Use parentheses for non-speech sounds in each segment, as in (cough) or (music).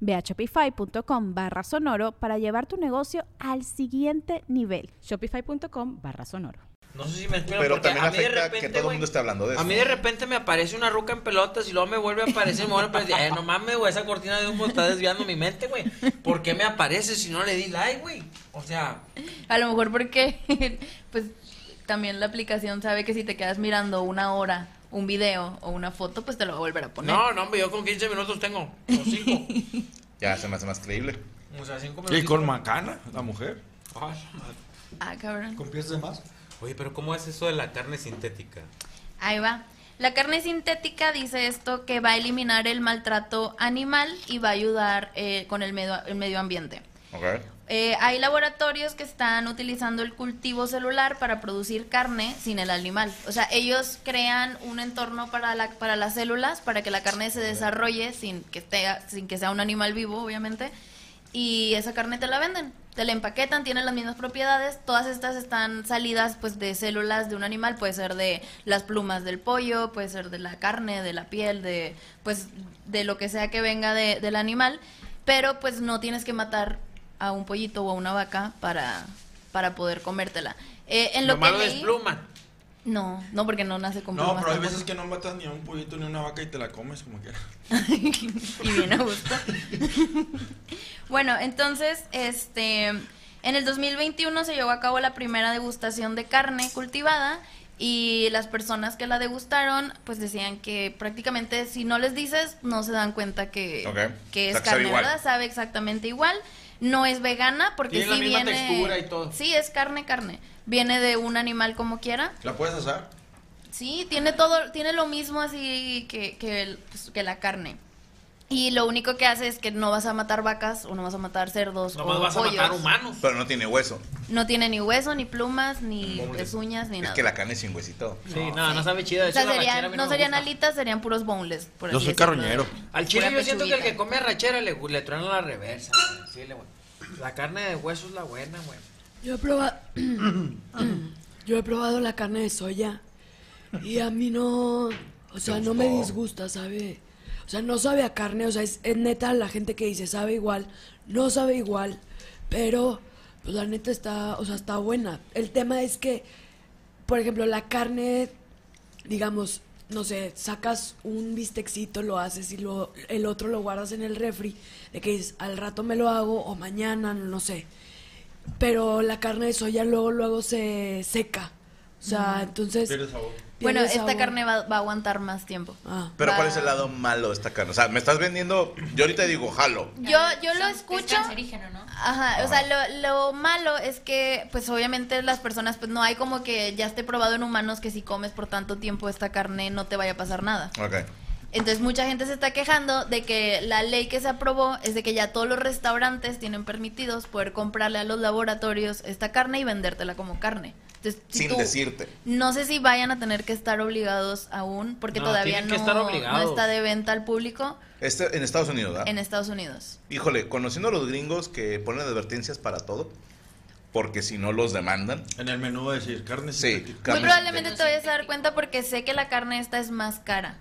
Ve a shopify.com barra sonoro para llevar tu negocio al siguiente nivel. Shopify.com barra sonoro. No sé si me explico. Pero porque también a mí de afecta repente, que todo el güey, mundo esté hablando de eso. A mí de repente me aparece una ruca en pelotas y luego me vuelve a aparecer. Me vuelve a aparecer. Eh, no mames, güey, esa cortina de humo está desviando mi mente, güey. ¿Por qué me aparece si no le di like, güey? O sea, A lo mejor porque, (laughs) pues, también la aplicación sabe que si te quedas mirando una hora un video o una foto, pues te lo va a volver a poner. no, no, hombre, yo con 15 minutos tengo. O 5. (laughs) Ya se me hace más creíble. O sea, 5 Y minutos. con macana, la mujer. Ah, cabrón. ¿Con pies de más? Oye, pero ¿cómo es eso de la carne sintética? Ahí va. La carne sintética dice esto que va a eliminar el maltrato animal y va a ayudar eh, con el medio, el medio ambiente. Ok. Eh, hay laboratorios que están utilizando el cultivo celular para producir carne sin el animal. O sea, ellos crean un entorno para, la, para las células, para que la carne se desarrolle sin que, esté, sin que sea un animal vivo, obviamente. Y esa carne te la venden, te la empaquetan, tienen las mismas propiedades. Todas estas están salidas pues de células de un animal, puede ser de las plumas del pollo, puede ser de la carne, de la piel, de pues de lo que sea que venga de- del animal. Pero pues no tienes que matar a un pollito o a una vaca para, para poder comértela. Eh, en lo, Lo malo que es pluma. No, no porque no nace con No, plumas pero hay veces que no matas ni a un pollito ni a una vaca y te la comes como quieras. (laughs) y bien a gusto. (laughs) bueno, entonces, este, en el 2021 se llevó a cabo la primera degustación de carne cultivada y las personas que la degustaron, pues decían que prácticamente si no les dices, no se dan cuenta que, que O es sabe carne. ¿verdad? Sabe exactamente igual. No es vegana porque Tiene la sí misma viene... textura y todo. Sí, es carne, carne. Viene de un animal como quiera. ¿La puedes asar? Sí, tiene todo, tiene lo mismo así que, que, el- pues, que la carne. Y lo único que hace es que no vas a matar vacas o no vas a matar cerdos Nomás o vas a matar humanos. Pero no tiene hueso. No tiene ni hueso, ni plumas, ni pezuñas, ni Es nada. que la carne es sin huesito. Sí, no, no sabe chida. de o sea, hecho, serían- no serían alitas, serían puros boneless. por Yo así soy decirlo. carroñero. Al chile Pura yo siento que el que come rachera le, le truena la reversa. La carne de hueso es la buena, güey. Yo he probado. (coughs) Yo he probado la carne de soya. Y a mí no. O sea, no me disgusta, ¿sabe? O sea, no sabe a carne. O sea, es, es neta la gente que dice sabe igual. No sabe igual. Pero, pues la neta está. O sea, está buena. El tema es que, por ejemplo, la carne. Digamos, no sé, sacas un bistecito, lo haces y lo, el otro lo guardas en el refri. De que dices, al rato me lo hago o mañana, no sé pero la carne de soya luego luego se seca. O sea, entonces Pierde sabor. Bueno, esta carne va, va a aguantar más tiempo. Ah. Pero ¿cuál es el lado malo de esta carne? O sea, me estás vendiendo. Yo ahorita digo, jalo. Yo, yo lo Es escucho. cancerígeno, ¿no? Ajá, o sea, lo, lo malo es que, pues obviamente las personas, pues no hay como que ya esté probado en humanos que si comes por tanto tiempo esta carne no te vaya a pasar nada. Ok. Entonces mucha gente se está quejando de que la ley que se aprobó es de que ya todos los restaurantes tienen permitidos poder comprarle a los laboratorios esta carne y vendértela como carne. Entonces, si Sin tú- decirte. No sé si vayan a tener que estar obligados aún, porque No, todavía no, que estar no obligados. está de venta al público Este en Estados Unidos, ¿verdad? en Estados Unidos. Híjole, conociendo a los gringos que ponen advertencias para todo, porque si no los demandan. En el menú va a decir carne Sí, Muy probablemente te vayas a dar cuenta porque sé que la carne esta es más cara.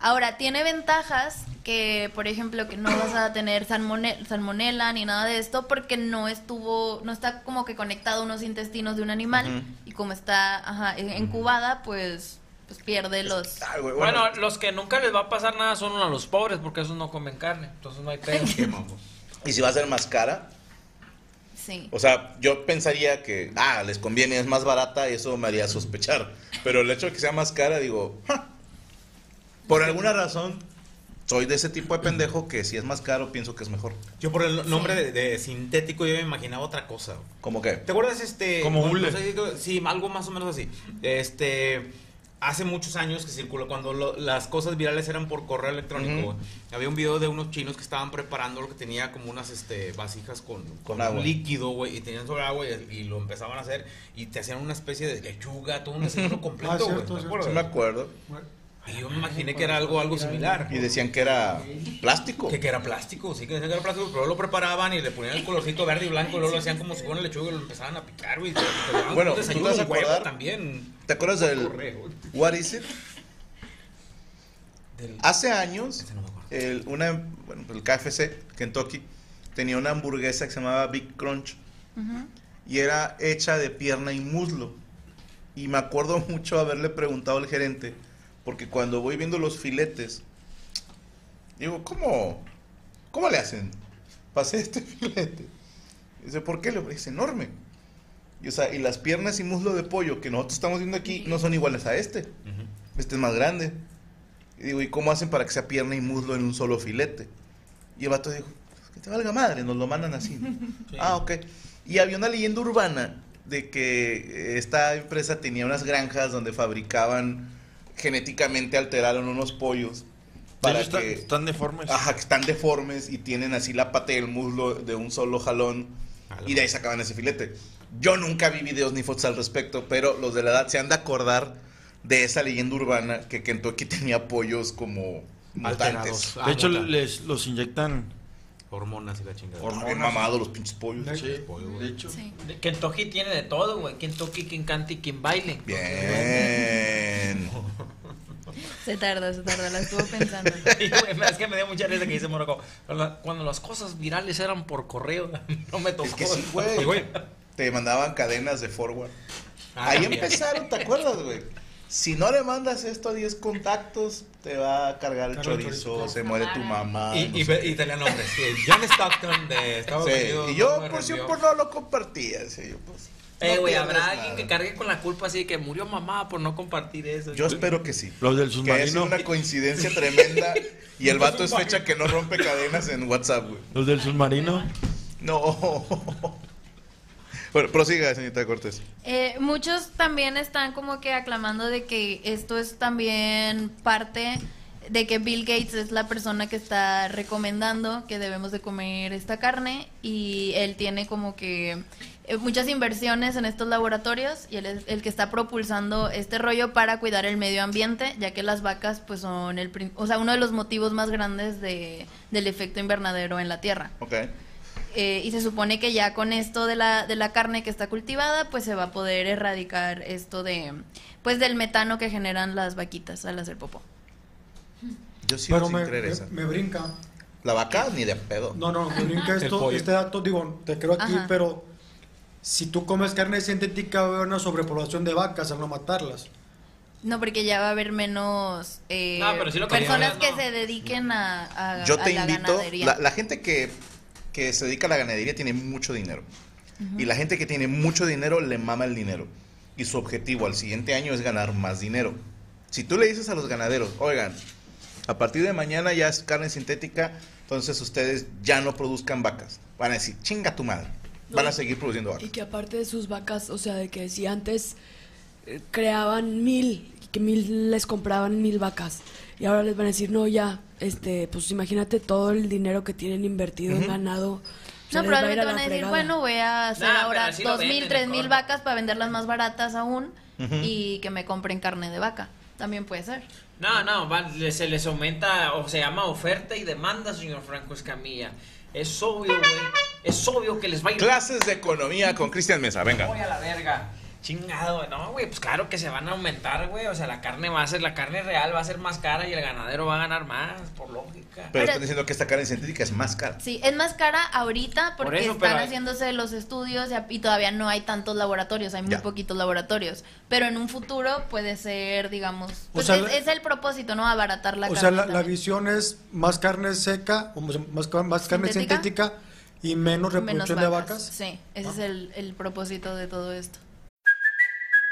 Ahora, tiene ventajas que, por ejemplo, que no vas a tener salmone- salmonela ni nada de esto porque no estuvo, no está como que conectado a unos intestinos de un animal y como está ajá, incubada, pues, pues pierde los... Bueno, bueno, los que nunca les va a pasar nada son a los pobres porque esos no comen carne. Entonces no hay pedo. (laughs) y si va a ser más cara, Sí. O sea, yo pensaría que, ah, les conviene, es más barata, eso me haría sospechar. Pero el hecho de que sea más cara, digo, "Ja". Por alguna razón, soy de ese tipo de pendejo que si es más caro, pienso que es mejor. Yo por el nombre de, de sintético yo me imaginaba otra cosa. ¿Cómo que? ¿Te acuerdas este? Como no- hule. no sé, sí, algo más o menos así. Este. Hace muchos años que circuló cuando lo- las cosas virales eran por correo electrónico. Había un video de unos chinos que estaban preparando lo que tenía como unas este, vasijas con, con, agua. un líquido, güey, y tenían sobre agua y, y lo empezaban a hacer y te hacían una especie de lechuga, todo un (laughs) desayuno completo, Ah, güey. cierto, ¿te cierto. acuerdas? Sí me acuerdo. Y yo me imaginé que era algo, algo similar. Y decían que era plástico. Que, que era plástico, sí, que decían que era plástico, pero lo preparaban y le ponían el colorcito verde y blanco y luego lo hacían como si fuera lechuga y lo empezaban a picar, güey. Bueno, ¿tú te vas a acordar? también. ¿Te acuerdas del. What is it? Del- Hace años, no me acuerdo. el, una, bueno, el KFC, Kentucky, tenía una hamburguesa que se llamaba Big Crunch. Y era hecha de pierna y muslo. Y me acuerdo (laughs) mucho haberle preguntado al gerente, porque cuando voy viendo los filetes, digo, ¿cómo, cómo le hacen? Pasé este (laughs) filete. Dice, ¿por qué? Le es enorme. Y, o sea, y las piernas y muslo de pollo que nosotros estamos viendo aquí no son iguales a este. Ujú. Este es más grande. Y digo, ¿y cómo hacen para que sea pierna y muslo en un solo filete? Y el vato dijo, "Pues que te valga madre, nos lo mandan así. ¿no?". (laughs) Ah, ok. Y había una leyenda urbana de que esta empresa tenía unas granjas donde fabricaban genéticamente alteraron unos pollos para Ellos están, que están deformes. ajá, que están deformes y tienen así la pata y el muslo de un solo jalón A la y de ahí sacaban ese filete. Yo nunca vi videos ni fotos al respecto, pero los de la edad se han de acordar de esa leyenda urbana que Kentucky (laughs) tenía pollos como Alterados. mutantes. Ah, de hecho, muta. les, los inyectan. Hormonas y la chingada. Hormonas. Bien mamados los pinches pollos. Sí, de hecho. Sí. Kentucky tiene de todo, güey. Quien toque, quien cante y quien baile. Bien. (laughs) Se tardó, se tardó, la estuvo pensando. (laughs) Y, güey, es que me dio mucha risa que dice Morocco. Cuando las cosas virales eran por correo, (laughs) no me tocó. Es que sí, güey. güey, Te mandaban cadenas de forward. ah, Ahí empezaron, ¿te acuerdas, güey? Si no le mandas esto a 10 contactos, te va a cargar el chorizo, chorizo. se muere tu mamá. Y, no y, qué. y tenía nombres. sí, John Stockton de Estados Sí, Unidos. y yo, por si por no lo compartía. sí, yo, pues, Eh, güey, habrá nada. alguien que cargue con la culpa así de que murió mamá por no compartir eso. Yo espero que sí. Los del Que haya sido submarino. una coincidencia tremenda y el (laughs) vato es fecha que no rompe cadenas en WhatsApp, güey. Los del submarino. No. (laughs) Bueno, prosiga, señorita Cortés. Eh, muchos también están como que aclamando de que esto es también parte de que Bill Gates es la persona que está recomendando que debemos de comer esta carne y él tiene como que eh, muchas inversiones en estos laboratorios y él es el que está propulsando este rollo para cuidar el medio ambiente, ya que las vacas pues son el, o sea, uno de los motivos más grandes de, del efecto invernadero en la Tierra. Eh, y se supone que ya con esto de la, de la carne que está cultivada, pues se va a poder erradicar esto de, pues del metano que generan las vaquitas al hacer popó. Yo sigo Pero sin me, creer me- me brinca. La vaca ni de pedo. No, no, me brinca (laughs) esto, este dato, digo, te creo aquí, Ajá. pero si tú comes carne sintética va a haber una sobrepoblación de vacas al no matarlas. No, porque ya va a haber menos eh, No, pero sí lo personas quería, que ¿no? se dediquen a, a- Yo a te la invito. ganadería. La, la gente que, que se dedica a la ganadería tiene mucho dinero. Y la gente que tiene mucho dinero le mama el dinero. Y su objetivo al siguiente año es ganar más dinero. Si tú le dices a los ganaderos, oigan, a partir de mañana ya es carne sintética, entonces ustedes ya no produzcan vacas. Van a decir, chinga tu madre. Van a seguir produciendo Y vacas. que aparte de sus vacas, o sea, de que si antes eh, creaban mil, y que mil les compraban mil vacas, y ahora les van a decir, no, ya, este, pues imagínate todo el dinero que tienen invertido en ganado. o sea, No, les va a probablemente van a decir, fregada. bueno, voy a hacer Nah, ahora dos mil, tres mil vacas para venderlas más baratas aún y que me compren carne de vaca. También puede ser. No, no, va- se les aumenta, o se llama oferta y demanda, señor Franco Escamilla. Es obvio, güey. Es obvio que les va a ir. Clases de economía con Cristian Mesa, venga. Voy a la verga. Chingado, no, güey, pues claro que se van a aumentar, güey. O sea, la carne va a ser, la carne real va a ser más cara y el ganadero va a ganar más, por lógica. Pero, Pero- están diciendo que esta carne sintética es más cara. Sí, es más cara ahorita porque Por eso, están hay- haciéndose los estudios y, todavía no hay tantos laboratorios, hay muy Ya. poquitos laboratorios. Pero en un futuro puede ser, digamos, pues sea, es, la- es el propósito, ¿no? Abaratar la o carne. sea, la, visión es más carne seca, o más, más, más carne ¿Sintética? sintética Y menos menos reproducción de vacas. vacas. Sí, ese es el, el propósito de todo esto.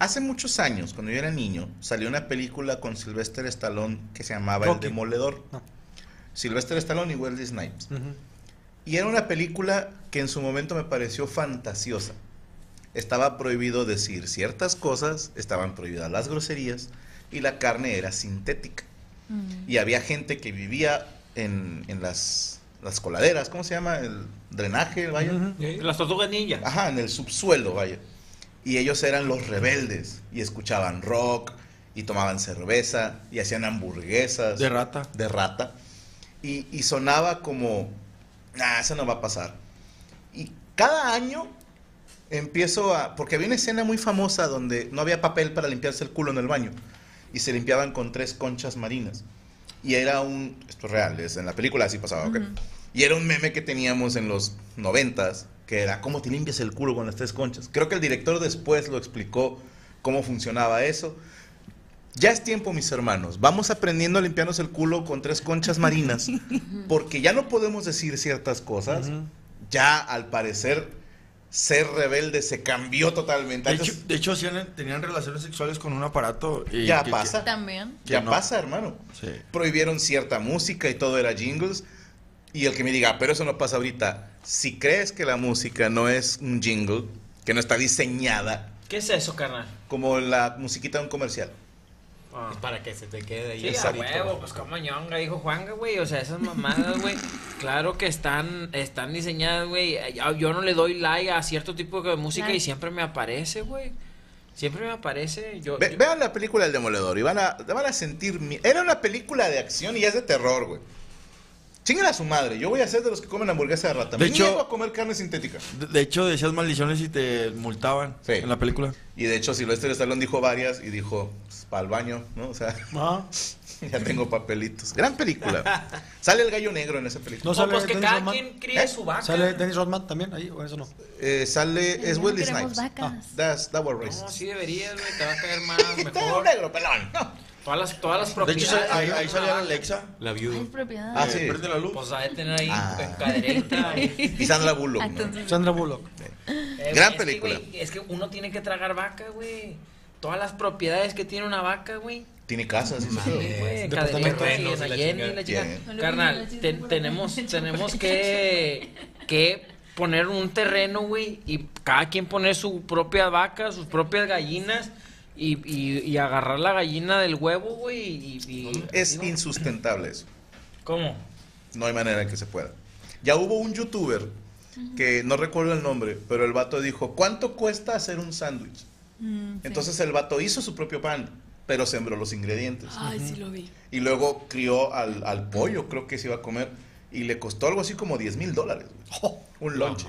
Hace muchos años, cuando yo era niño, salió una película con Sylvester Stallone que se llamaba Rocky. El Demoledor. No. Sylvester Stallone y Wesley Snipes. Y era una película que en su momento me pareció fantasiosa. Estaba prohibido decir ciertas cosas, estaban prohibidas las groserías y la carne era sintética. Y había gente que vivía en, en las, las coladeras, ¿cómo se llama? El drenaje, vaya. Las tortugas ninja. Ajá, en el subsuelo, vaya. Y ellos eran los rebeldes y escuchaban rock y tomaban cerveza y hacían hamburguesas. De rata. De rata. Y, y sonaba como, ah, eso no va a pasar. Y cada año empiezo a, porque había una escena muy famosa donde no había papel para limpiarse el culo en el baño y se limpiaban con tres conchas marinas. Y era un, esto es real, es en la película así pasaba, ¿ok? Y era un meme que teníamos en los noventas, que era, ¿cómo te limpias el culo con las tres conchas? Creo que el director después lo explicó cómo funcionaba eso. Ya es tiempo, mis hermanos. Vamos aprendiendo a limpiarnos el culo con tres conchas marinas, (laughs) porque ya no podemos decir ciertas cosas. Ya, al parecer, ser rebelde se cambió totalmente. De Antes- hecho, de hecho tenían relaciones sexuales con un aparato. y Ya que- pasa. También. Ya no. pasa, hermano. Sí. Prohibieron cierta música y todo era jingles. Y el que me diga, pero eso no pasa ahorita. Si crees que la música no es un jingle, que no está diseñada ¿Qué es eso, carnal? como la musiquita de un comercial. Ah. Para que se te quede ahí. Sí, a huevo, pues como ñonga, dijo Juanga, güey. O sea, esas mamadas, güey. (laughs) Claro que están, están diseñadas, güey. Yo- no le doy like a cierto tipo de música y siempre me aparece, güey. Siempre me aparece. Yo, Ve- yo- vean la película El Demoledor y van a, van a sentir... mi- Era una película de acción y es de terror, güey. Chinguen a su madre. Yo voy a ser de los que comen hamburguesa de rata. De me hecho- niego a comer carne sintética. De, de hecho, decías maldiciones y te multaban Sí. en la película. Y de hecho, Silvestre Stallone dijo varias y dijo, para el baño, ¿no? O sea, Ah, (laughs) ya tengo papelitos. Gran película. (laughs) Sale el gallo negro en esa película. no No, sale pues que Dennis cada Rodman. quien críe ¿Eh? su vaca. ¿Sale Dennis Rodman también ahí o eso no? Eh, sale, es No Snipes. vacas. That's, that was racist. No, sí deberías, güey. Te va a caer (laughs) más, mejor. negro, pelón. No. Todas las, todas las De propiedades. hecho, ahí, de ahí una salía la. Alexa. La viuda. propiedad. Ah, eh, sí. Prende la luz. Pues ha de tener ahí Ah. en caderita. Y Sandra Bullock. ¿no? Entonces, Sandra Bullock. Eh, Gran es que, película. güey, es que uno tiene que tragar vaca, güey. Todas las propiedades que tiene una vaca, güey. Tiene casas. Sí, güey, departamento. caderita y la chingada. chica. Bien. Carnal, te- tenemos, (laughs) tenemos que, que poner un terreno, güey, y cada quien poner su propia vaca, sus propias gallinas, y, y, y agarrar la gallina del huevo, güey, y... y- Es digo, insustentable eso. ¿Cómo? No hay manera en que se pueda. Ya hubo un youtuber que no recuerdo el nombre, pero el vato dijo, ¿cuánto cuesta hacer un sándwich? Entonces el vato hizo su propio pan, pero sembró los ingredientes. Ay, sí lo vi. Y luego crió al, al pollo, creo que se iba a comer, y le costó algo así como 10 mil dólares. güey. Un lunch.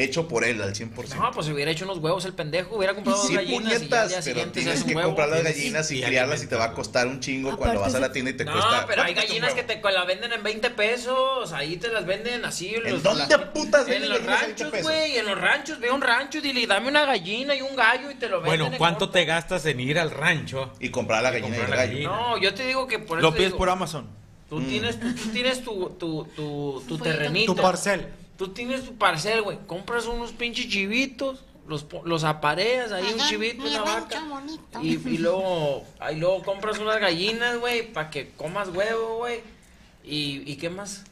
Hecho por él al 100%. No, pues si hubiera hecho unos huevos el pendejo, hubiera comprado Sí, dos gallinas y ya al puñetas, día pero tienes que huevo. comprar las gallinas y y criarlas y te va a costar un chingo cuando vas a la tienda y te no, cuesta. pero hay ¿cuánto cuesta un gallinas que te la venden en 20 pesos, ahí te las venden así. ¿En dónde las- putas En venden los gallinas a 20 ranchos, güey, en los ranchos, ve a un rancho y dile, dame una gallina y un gallo y te lo venden. Bueno, en ¿cuánto te gastas en ir al rancho? Y comprar la Y gallina y el gallo. gallina. No, yo te digo que por eso Lo pides por Amazon. Tú tienes, tú, tienes tu, tu, tu, terrenito. Tu parcel. Tú tienes tu parcel, güey. Compras unos pinches chivitos, los, po- los apareas ahí, un chivito, una vaca. Y, y (laughs) luego, ahí luego compras unas gallinas, güey, para que comas huevo, güey. ¿Y, ¿Y qué más?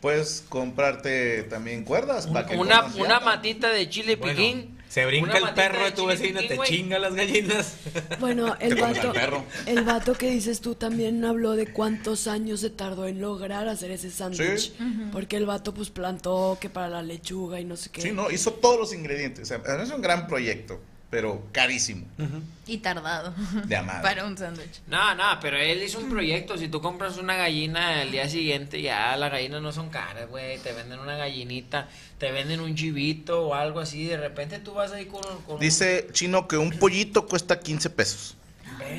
Puedes comprarte también cuerdas para que Una, comas una matita de chile Bueno, piquín. Se brinca el perro de tu vecina, te chinga las gallinas. (laughs) Bueno, el vato, perro. el vato que dices tú también habló de cuántos años se tardó en lograr hacer ese sándwich. Sí. Porque el vato pues plantó que para la lechuga y no sé qué. Sí, no, hizo todos los ingredientes. O sea, es un gran proyecto. Pero carísimo. Y tardado. De amar. (laughs) Para un sándwich. No, no, pero él hizo un proyecto. Si tú compras una gallina el día siguiente, ya las gallinas no son caras, güey. Te venden una gallinita, te venden un chivito o algo así. De repente tú vas ahí con. con Dice Chino que un pollito cuesta 15 pesos.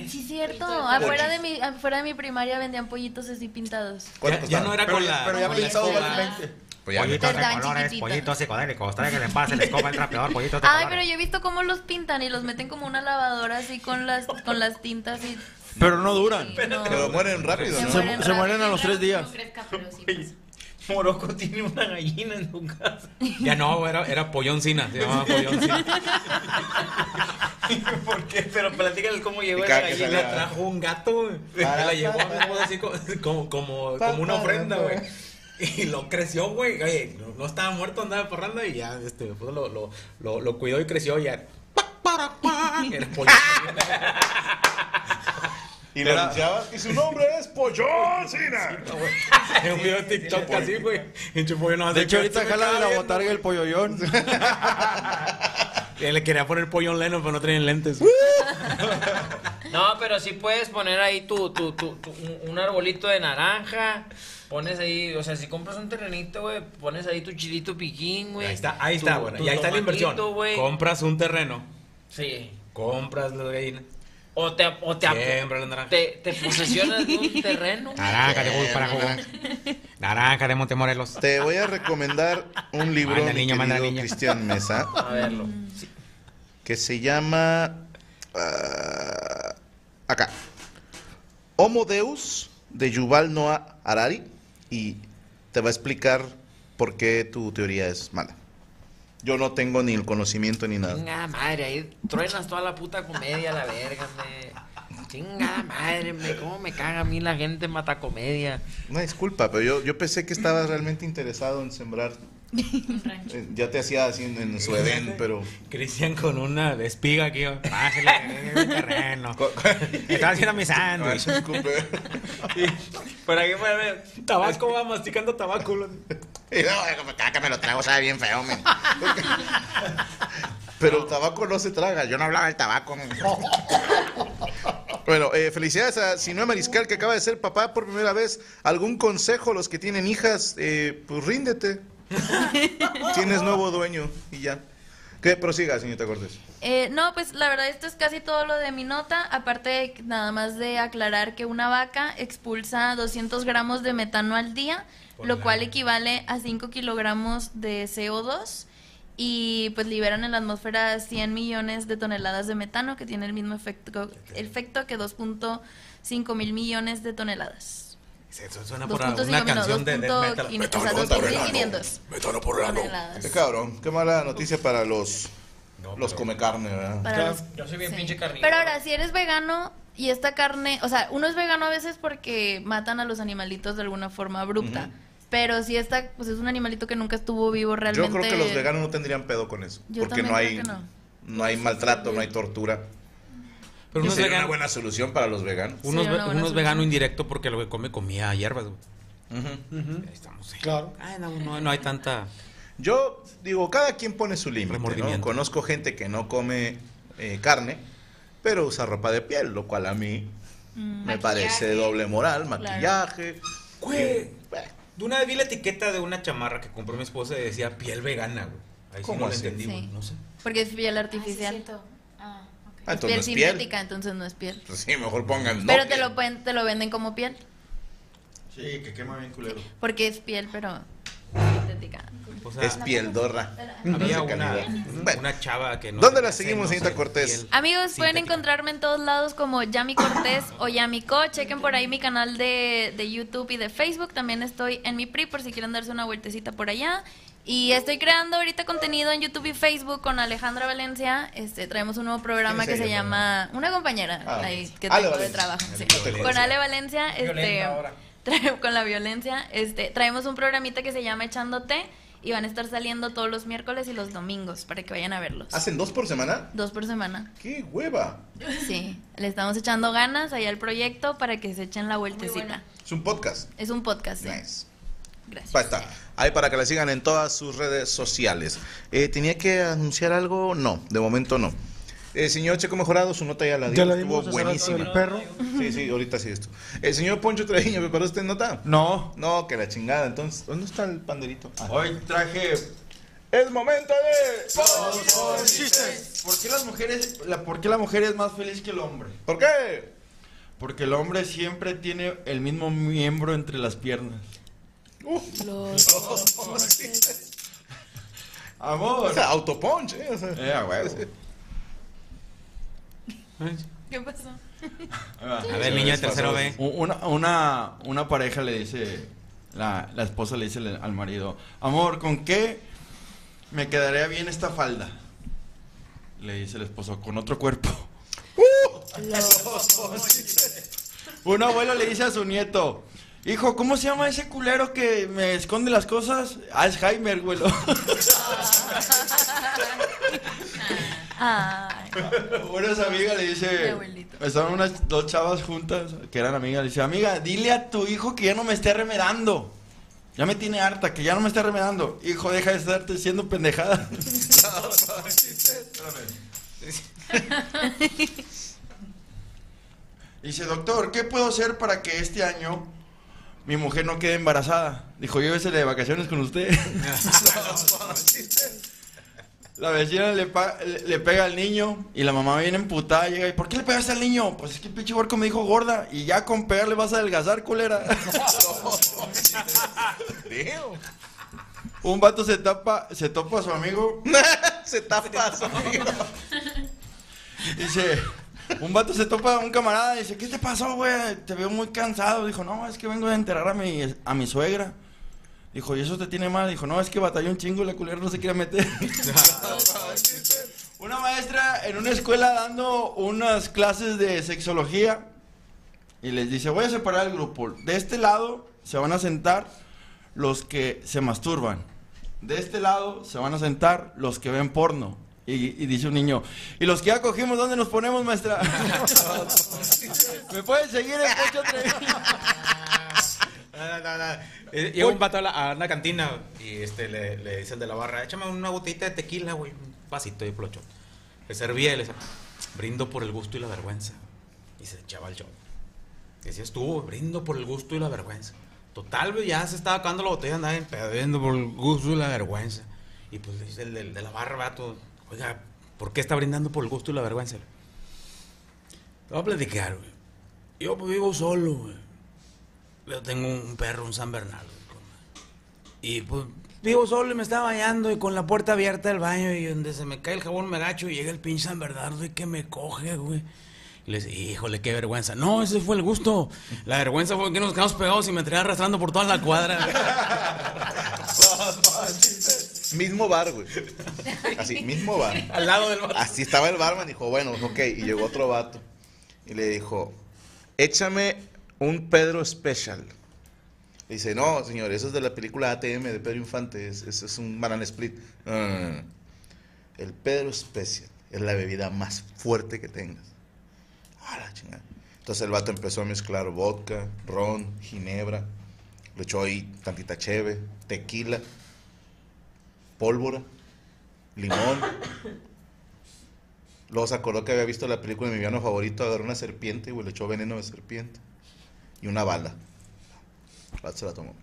Sí, cierto. Afuera de, mi, afuera de mi primaria vendían pollitos así pintados. ¿Cuánto Ya, no era Pero con la. pero ya vale 20. Pues Pollitos de colores, pollitos psicodélicos. Trae que les pase, les coma el trapeador, pollitos de Ay, pero yo he visto cómo los pintan y los meten como una lavadora así con las, con las tintas y... Pero no duran. no. Pero mueren rápido, Se ¿no? Se, mueren se mueren a los tres días. Sí. Morocco tiene una gallina en su casa. Ya no, era, era polloncina. Se llamaba polloncina. (laughs) ¿Por qué? Pero platícales cómo llegó esa gallina. La trajo un gato, güey. La llevó a mi esposa así co- como, como, como una ofrenda, güey. (laughs) Y lo creció, güey. Oye, no, estaba muerto, andaba porrando y ya, este, lo, lo, lo, cuidó y creció y ya. (laughs) Y lo anunciabas y su nombre es Pollón Cina. Es un video de TikTok así, güey. De hecho, ahorita jala de la botarga el polloyón. Y (laughs) le quería poner pollo en leno, pero no traían lentes. No, pero sí puedes poner ahí tu, tu, tu, tu- un- arbolito de naranja. Pones ahí, o sea, si compras un terrenito, güey, pones ahí tu chilito piquín, güey. Ahí está, ahí está, bueno. Y ahí está la inversión. güey. Compras un terreno, Sí. compras las gallinas, O te, o te, siembras la naranja. te, te posesionas de un terreno. Naranja de para jugo. Naranja de Montemorelos. Te voy a recomendar un libro, Manda mi niño, manda querido niña. Cristian Mesa, A verlo. que se llama... ah, acá. Homo Deus, de Yuval Noah Harari, y te va a explicar por qué tu teoría es mala. Yo no tengo ni el conocimiento ni nada. Chingada madre, ahí truenas toda la puta comedia, la verga, me. Chingada madre, me. ¿Cómo me caga a mí la gente mata comedia? Una disculpa, pero yo, yo pensé que estabas realmente interesado en sembrar. Eh, Ya te hacía así en, en su Edén, pero... Cristian con una espiga aquí. Pásale, el terreno. (laughs) Estaba haciendo mi sándwich. ¿Para qué me ver? Tabasco va masticando tabaco. no, cada que me lo trago sabe bien feo, men. Pero el tabaco no se traga, yo no hablaba del tabaco. men. Bueno, eh, felicidades a Sinue Mariscal que acaba de ser papá por primera vez. ¿Algún consejo a los que tienen hijas? Eh, pues ríndete. (laughs) Tienes nuevo dueño y ya. Que prosiga, señorita Cortés. Eh, no, pues la verdad esto es casi todo lo de mi nota, aparte de nada más de aclarar que una vaca expulsa 200 gramos de metano al día, lo cual equivale a 5 kilogramos de CO2 y pues liberan en la atmósfera 100 millones de toneladas de metano que tiene el mismo efecto, efecto que 2.5 mil millones de toneladas. Eso suena por 2.5 una no, canción de death 2.500, metal. o sea, 2.500 Metano por ano. Qué cabrón, qué mala noticia para los, los come carne, ¿verdad? Para los- Yo soy bien sí. pinche carnívoro. Pero ahora, si eres vegano y esta carne, o sea, uno es vegano a veces porque matan a los animalitos de alguna forma abrupta. Pero si esta, pues es un animalito que nunca estuvo vivo realmente. Yo creo que los veganos no tendrían pedo con eso. Yo porque no creo hay, que no. no hay maltrato, no hay tortura. Pero Y uno es sería una buena solución para los veganos. Uno, es, Sí, ve- una buena uno es vegano solución. indirecto porque lo que come comía hierbas, güey. Ahí estamos. sí. Claro. Ay, no, no, no hay tanta. Yo digo, cada quien pone su límite. ¿no? Conozco gente que no come eh, carne, pero usa ropa de piel, lo cual a mí Mm, me parece doble moral, maquillaje. Güey. Eh, De una vez vi la etiqueta de una chamarra que compró mi esposa y decía piel vegana, güey. Ahí sí ¿Cómo no lo entendimos, Sí. no sé. Porque es piel artificial. Ah, es entonces piel no es piel. sintética, entonces no es piel. Pues sí, mejor pongan no pero te piel. lo, pueden, te lo venden como piel. Sí, que quema bien culero. Porque es piel, pero sintética. O sea, Es piel dorra. había una, una chava que no. ¿Dónde la seguimos, señorita Cortés? Amigos, pueden encontrarme en todos lados como Yami Cortés o Yamico. Chequen por ahí mi canal de, de YouTube y de Facebook. También estoy en mi PRI por si quieren darse una vueltecita por allá. Y estoy creando ahorita contenido en YouTube y Facebook con Alejandra Valencia. Este, traemos un nuevo programa ¿Quién es que se llama Una compañera Ah, ahí que Ale tengo de trabajo. sí. Con. Ale Valencia, este, (laughs) trae- con la violencia, este, traemos un programita que se llama Echándote y van a estar saliendo todos los miércoles y los domingos para que vayan a verlos. ¿Hacen dos por semana? Dos por semana. ¡Qué hueva! Sí, le estamos echando ganas allá al proyecto para que se echen la vueltecita. Es un podcast. Es un podcast, sí. Nice. Gracias. Ahí está. Ahí para que la sigan en todas sus redes sociales. Eh, ¿Tenía que anunciar algo? No, de momento no. El señor Checo Mejorado, su nota ya la dio. Ya la estuvo dimos rato buenísima. del perro. Sí, sí, ahorita sí esto. El señor Poncho Treviño, ¿preparó usted nota? No. No, que la chingada. Entonces, ¿dónde está el panderito? Ah. Hoy traje. Es momento de. ¿Por qué las mujeres, la, por qué la mujer es más feliz que el hombre? ¿Por qué? Porque el hombre siempre tiene el mismo miembro entre las piernas. (laughs) Amor. O (laughs) sea, autopunch, ¿eh? O sea. Eh, a huevo. ¿Qué pasó? A ver, niño de tercero B. Una, una, una pareja le dice, la, la esposa le dice al marido, amor, ¿con qué me quedaría bien esta falda? Le dice el esposo, con otro cuerpo. (laughs) Un abuelo le dice a su nieto, hijo, ¿cómo se llama ese culero que me esconde las cosas? Alzheimer, güelo. (laughs) Ay. Una amiga le dice, abuelito. estaban unas dos chavas juntas que eran amigas, le dice, amiga, dile a tu hijo que ya no me esté remedando. Ya me tiene harta, que ya no me esté remedando. Hijo, deja de estarte diciendo pendejada. (laughs) Dice, doctor, ¿qué puedo hacer para que este año mi mujer no quede embarazada? Dijo, llévesele de vacaciones con usted. (laughs) La vecina le, pa- le- le pega al niño y la mamá viene emputada, llega y ¿por qué le pegaste al niño? Pues es que el pinche huerco me dijo gorda y ya con pegarle vas a adelgazar, culera. (laughs) Un vato se tapa, se topa a su amigo. (laughs) se tapa a su amigo. Dice, un vato se topa a un camarada y dice, ¿qué te pasó, güey? Te veo muy cansado. Dijo, no, es que vengo de enterrar a mi, a mi suegra. Dijo, ¿y eso te tiene mal? Dijo, no, es que batalló un chingo y la culera no se quiere meter. (laughs) una maestra en una escuela dando unas clases de sexología y les dice, voy a separar el grupo. De este lado se van a sentar los que se masturban. De este lado se van a sentar los que ven porno. Y, y dice un niño, ¿y los que ya cogimos dónde nos ponemos, maestra? (laughs) ¿Me pueden seguir en Pocho Treviño? No, no, no. Llega un vato a, la- a una cantina y este le, le dice el de la barra, échame una botellita de tequila, güey, un vasito de plocho. Le servía y le decía, brindo por el gusto y la vergüenza. Y se echaba el show. Decías tú, güey, brindo por el gusto y la vergüenza. Total, güey, ya se estaba acabando la botella, pedo, brindo por el gusto y la vergüenza. Y pues le dice el de, la barra, vato, oiga, ¿por qué está brindando por el gusto y la vergüenza? Te voy a platicar, güey. Yo pues, vivo solo, güey. Yo tengo un perro, un San Bernardo. Y pues vivo solo y me estaba bañando y con la puerta abierta del baño y donde se me cae el jabón me agacho y llega el pinche San Bernardo y que me coge, güey. Y le dice, híjole, qué vergüenza. No, ese fue el gusto. La vergüenza fue que nos quedamos pegados y me traía arrastrando por toda la cuadra. (laughs) (laughs) Mismo bar, güey. (laughs) Así, mismo bar. Al lado del bar. Así estaba el barman, dijo, bueno, ok. Y llegó otro vato. Y le dijo, échame un Pedro Special. Dice, no, señor, eso es de la película ATM de Pedro Infante. es- Eso es un banana split. No, no, no, no. El Pedro Special es la bebida más fuerte que tengas. Ah, la chingada. Entonces el vato empezó a mezclar vodka, ron, ginebra. Le echó ahí tantita cheve, tequila, pólvora, limón. Luego se acordó que había visto la película de mi villano favorito, agarró una serpiente y le echó veneno de serpiente. Y una bala. El vato se la tomó.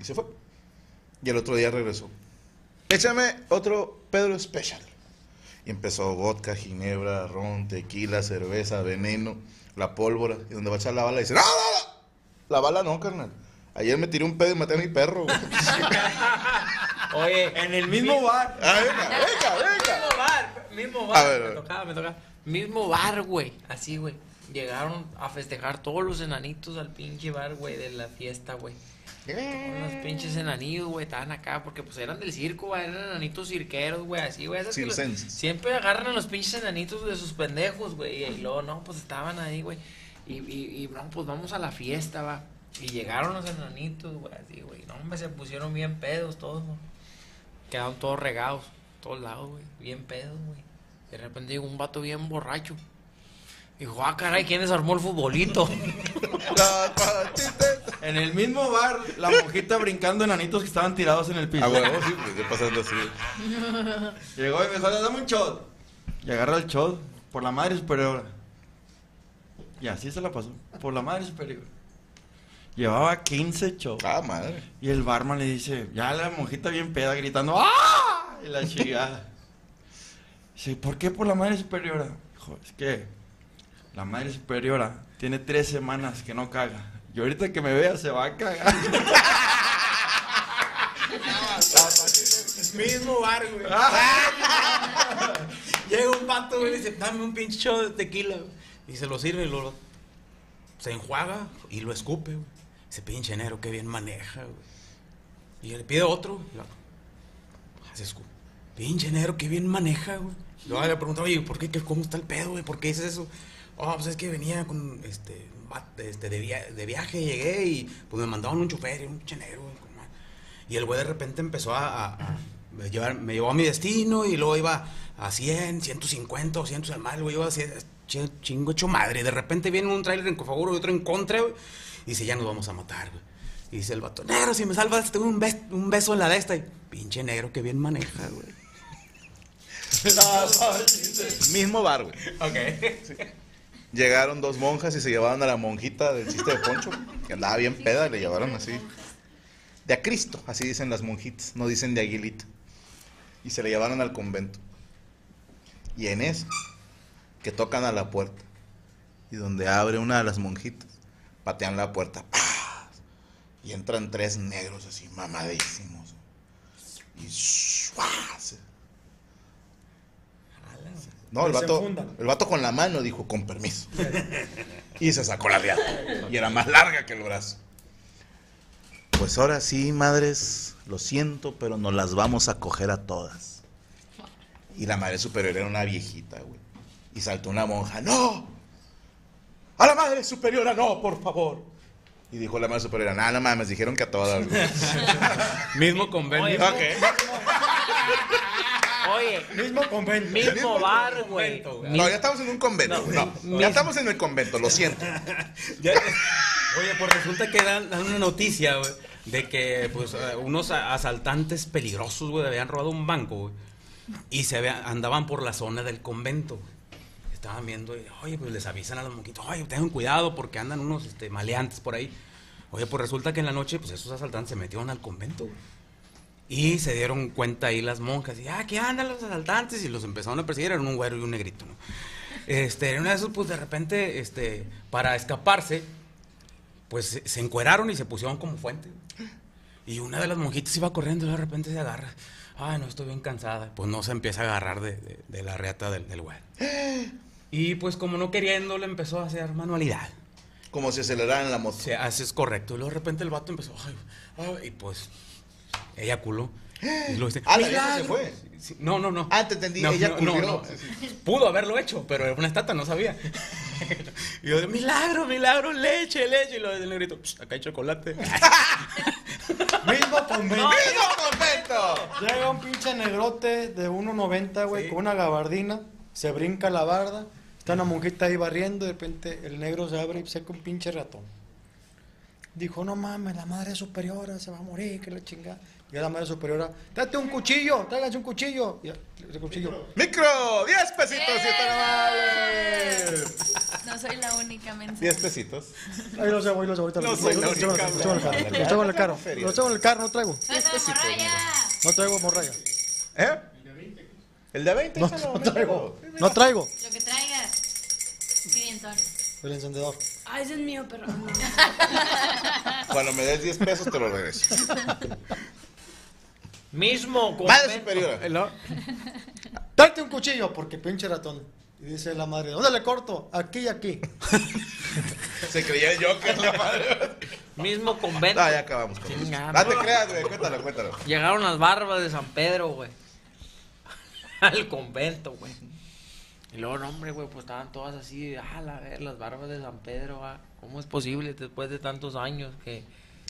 Y se fue. Y el otro día regresó. Échame otro Pedro Special. Y empezó vodka, ginebra, ron, tequila, cerveza, veneno, la pólvora. Y donde va a echar la bala dice, ¡No, no, no! La bala no, carnal. Ayer me tiré un pedo y maté a mi perro. güey". (laughs) Oye, en el mismo bar. Ah, venga, venga, venga. Mismo bar, mismo A bar. ver, me tocaba, me tocaba. Mismo bar, güey. Así, güey. Llegaron a festejar todos los enanitos al pinche bar, güey, de la fiesta, güey. Todos los pinches enanitos, güey, estaban acá porque pues eran del circo, güey, eran enanitos cirqueros, güey, así, güey. esas que los- siempre agarran a los pinches enanitos de sus pendejos, güey, y luego, no, pues estaban ahí, güey. Y, y, y, no, pues vamos a la fiesta, va. Y llegaron los enanitos, güey, así, güey. No, hombre, se pusieron bien pedos todos, güey. Quedaron todos regados, todos lados, güey, bien pedos, güey. De repente llegó un vato bien borracho. Dijo, ah, caray, ¿quién desarmó el futbolito? (laughs) En el mismo bar, la monjita brincando enanitos que estaban tirados en el piso. A huevo, sí, pues pasando así. (laughs) Llegó y me dijo, dame un shot. Y agarra el shot por la madre superior. Y así se la pasó. Por la madre superior. Llevaba 15 shots. Ah, madre. Y el barman le dice, ya la monjita bien peda gritando, ¡ah! Y la chingada. (laughs) Dice, ¿por qué por la madre superiora? Dijo, es que la madre superiora tiene tres semanas que no caga. Y ahorita que me vea se va a cagar. (laughs) Mismo bar, güey. (laughs) Llega un vato, güey, y dice, dame un pinche shot de tequila, güey. Y se lo sirve y lo... Se enjuaga y lo escupe, güey. Ese pinche enero, qué bien maneja, güey. Y le pide otro. y lo-. Pinche enero, qué bien maneja, güey. Luego le pregunta, oye, ¿por qué? ¿Qué- ¿Cómo está el pedo, güey? ¿Por qué dices eso? Oh, pues es que venía con, este, este de, via- de viaje, llegué y pues me mandaban un chofer un chenero. Y el güey de repente empezó a, a- a me llevar- me llevó a mi destino y luego iba a 100, 150, 200 al mal, güey. Iba a 100, ch- chingo hecho madre. De repente viene un tráiler en favor y otro en contra, güey. Y dice, ya nos vamos a matar, güey. Y dice el vato, negro, si me salvas, te doy un, bes- un beso en la de esta. Y pinche negro, que bien maneja, güey. (laughs) Mismo bar, güey. Ok. Llegaron dos monjas y se llevaron a la monjita del chiste de Poncho, que andaba bien peda, y le llevaron así. De a Cristo, así dicen las monjitas, no dicen de Aguilita. Y se le llevaron al convento. Y en eso, que tocan a la puerta. Y donde abre una de las monjitas, patean la puerta. ¡paz! Y entran tres negros así, mamadísimos. Y ¡shuas! No, el vato, el vato con la mano dijo, con permiso. Y se sacó la riata. Y era más larga que el brazo. Pues ahora sí, madres, lo siento, pero nos las vamos a coger a todas. Y la madre superior era una viejita, güey. Y saltó una monja, ¡no! ¡A la madre superiora, no, por favor! Y dijo la madre superiora, nada, no mames, dijeron que a todas. güey". (laughs) Mismo convenio. Ok. (laughs) Oye, Mismo convento. mismo bar, güey. No, ya estamos en un convento. No, ya estamos en el convento, lo siento. (laughs) Ya- oye, pues resulta que dan, dan una noticia, güey, de que pues eh, unos asaltantes peligrosos, güey, habían robado un banco, güey, y se habían- andaban por la zona del convento. güey. Estaban viendo, oye, pues les avisan a los monquitos, oye, tengan cuidado porque andan unos este, maleantes por ahí. Oye, pues resulta que en la noche, pues esos asaltantes se metieron al convento, güey. Y se dieron cuenta ahí las monjas, y, ah, aquí andan los asaltantes, y los empezaron a perseguir, eran un güero y un negrito, ¿no? Este, en una de esos, pues de repente, este, para escaparse, pues se, encueraron y se pusieron como fuente. Y una de las monjitas iba corriendo y de repente se agarra. Ay, no, estoy bien cansada. Pues no se empieza a agarrar de, de- la reata del, del güey. Y pues como no queriendo, le empezó a hacer manualidad. Como si aceleraran la moto. Se hace es correcto. Y luego de repente el vato empezó, ay, ay, y pues ella culó. Y luego dice, Ah, la se fue. Sí, no, no, no. Ah, te entendí, No, ella no, culió. no, no. Pudo haberlo hecho, pero era una estatua, no sabía. (laughs) y yo, milagro, milagro, leche, leche. Y lo del negrito, "Psh, acá hay chocolate. (laughs) Mismo convento. ¡Mismo convento! Llega un pinche negrote de 1.90, güey, con una gabardina. Se brinca la barda. Está una monjita ahí barriendo. De repente el negro se abre y saca un pinche ratón. Dijo, no mames, la madre superiora se va a morir, que la chingada. Y a la madre superiora, date un cuchillo, tráiganse un cuchillo. Y el cuchillo. ¡Micro! ¡10 pesitos, siete amables! No soy la única mensa. 10 pesitos. Ahí los llevo, ahí los llevo. ahorita No los- soy la el única carro, los en el carro, los el carro. Los en el carro, no traigo. 10 pesitos. No traigo morralla. ¿Eh? ¿El de 20? No, échalo, no mételo. traigo. No traigo. Lo que traigas. 500. El encendedor. Ah, ese es mío, pero. (laughs) Cuando me des 10 pesos te lo regreso. (laughs) Mismo Madre convento. superiora. Date (laughs) un cuchillo, porque pinche ratón. Y dice la madre, ¿dónde le corto? Aquí y aquí. Se creía el Joker, la madre. Mismo convento. Ah, ya acabamos con eso. No te no. creas, güey. Cuéntalo, cuéntalo. Llegaron las barbas de San Pedro, güey. Al convento, güey. Y luego, no, hombre, güey, pues estaban todas así, ah, la ver, las barbas de San Pedro, ah, ¿cómo es posible después de tantos años que,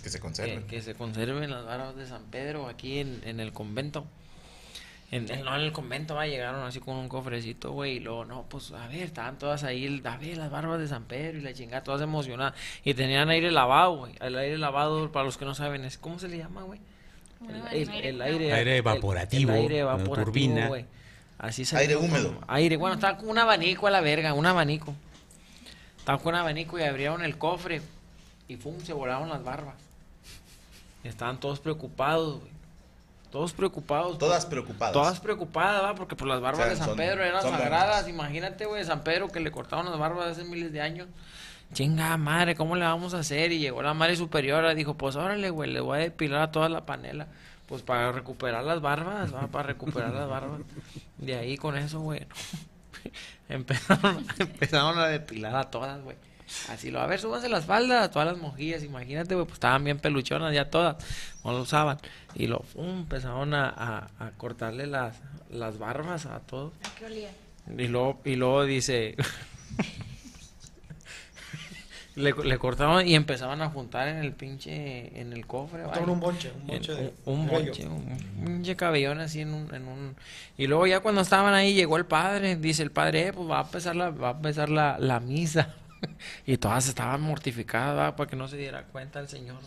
Que se conserven. que se conserven las barbas de San Pedro aquí en, en el convento? En, en- no, en el convento, va, llegaron así con un cofrecito, güey, y luego, no, pues, a ver, estaban todas ahí, el- a ver, las barbas de San Pedro y la chingada, todas emocionadas. Y tenían aire lavado, güey. El aire lavado, para los que no saben, es, ¿cómo se le llama, güey? El, el- el aire, evaporativo, El, aire evaporativo, turbina. güey. Así se Aire húmedo. como Aire, bueno, estaba con un abanico a la verga, un abanico. Estaban con un abanico y abrieron el cofre y pum, se volaron las barbas. Estaban todos preocupados, güey. Todos preocupados. Todas preocupadas. Todas preocupadas, va, porque por las barbas O sea, de San son- Pedro eran sagradas. Imagínate, güey, San Pedro que le cortaron las barbas hace miles de años. Chinga madre, ¿cómo le vamos a hacer? Y llegó la madre superiora, dijo, pues órale, güey, le voy a depilar a toda la panela. Pues para recuperar las barbas, va, para recuperar las barbas. De ahí con eso, güey. (laughs) empezaron, empezaron a depilar a todas, güey. Así lo, a ver, súbanse las faldas, a todas las mojillas, imagínate, güey, pues estaban bien peluchonas ya todas, no lo usaban. Y lo, pum, empezaron a, a- a cortarle las, las barbas a todos. ¿A qué olía? Y luego, y luego dice. (laughs) le, le cortaban y empezaban a juntar en el pinche. En el cofre. ¿vale? un bonche, un bonche En- de Un, bonche, un pinche cabellón así en un, en un. Y luego ya cuando estaban ahí llegó el padre. Dice el padre, eh, pues va a empezar la, va a empezar la, la misa. (laughs) y todas estaban mortificadas, para que no se diera cuenta el Señor.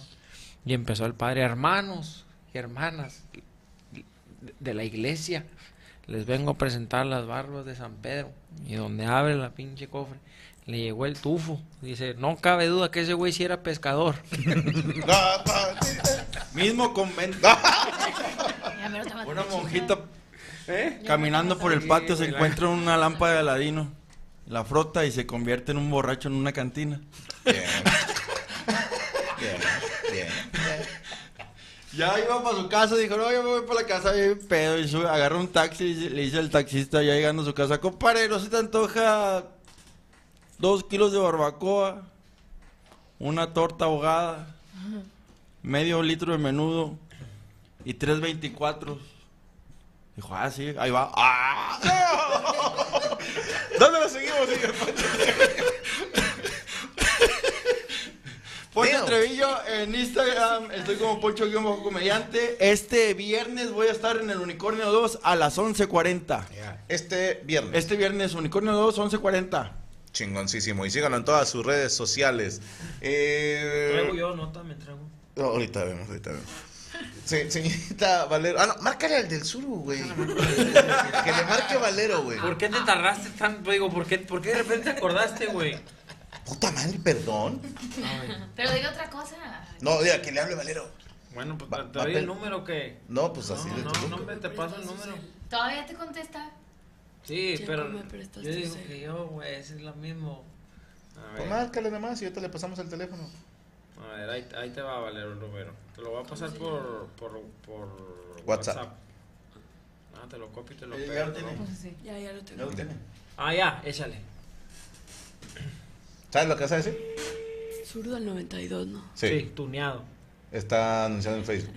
Y empezó el padre, hermanos y hermanas de- de la iglesia, les vengo a presentar las barbas de San Pedro. Y donde abre la pinche cofre, le llegó el tufo. Dice, no cabe duda que ese güey sí era pescador. (laughs) Mismo convento. Una monjita caminando por el patio se encuentra una lámpara de Aladino. La frota y se convierte en un borracho en una cantina. Bien. Bien, bien. Ya iba para su casa, dijo, no, yo me voy para la casa, bien pedo, y sube, agarra un taxi y le dice al taxista, ya llegando a su casa, compadre, ¿no se te antoja dos kilos de barbacoa, una torta ahogada, medio litro de menudo y tres veinticuatro? Dijo, ah, sí, ahí va. ¡Ah! (laughs) ¿Dónde lo seguimos, señor Poncho? (laughs) Trevillo en Instagram, estoy como Poncho guion comediante. Este viernes voy a estar en el Unicornio 2 a las 11.40. Este viernes. Este viernes, Unicornio 2, 11.40. Chingoncísimo. Y síganlo en todas sus redes sociales. Eh, Traigo yo nota, me traigo. no, ahorita vemos, ahorita vemos. Se- señorita Valero. Ah, no, márcale al del sur, güey. (laughs) que le marque Valero, güey. ¿Por qué te tardaste tanto? Digo, ¿por qué, ¿por qué de repente te acordaste, güey? Puta madre, perdón. (laughs) Pero diga otra cosa. No, diga, que le hable Valero. Bueno, pues te doy el número que. No, pues así No, no, no, hombre, te paso el número. ¿Todavía te contesta? Sí, pero me yo digo cel. que yo, güey, es lo mismo. A Pues ver, márcale nada más y ahorita le pasamos el teléfono. a ver ahí, ahí te va a valer el número. Te lo voy a pasar por, por, por WhatsApp. Ah, te lo copio y te lo Eh, pego. ya lo tiene. ¿no? Ya, ya lo tengo. Ya lo tiene. Ah, ya, échale. ¿Sabes lo que vas a decir? Zurdo al 92, ¿no? Sí. Sí, tuneado. Está anunciado en Facebook.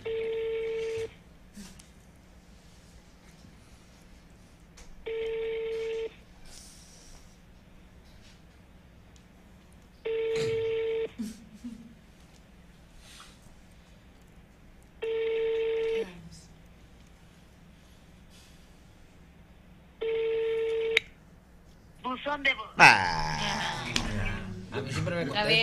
Buzón de voz. Ah. A mí siempre me Otra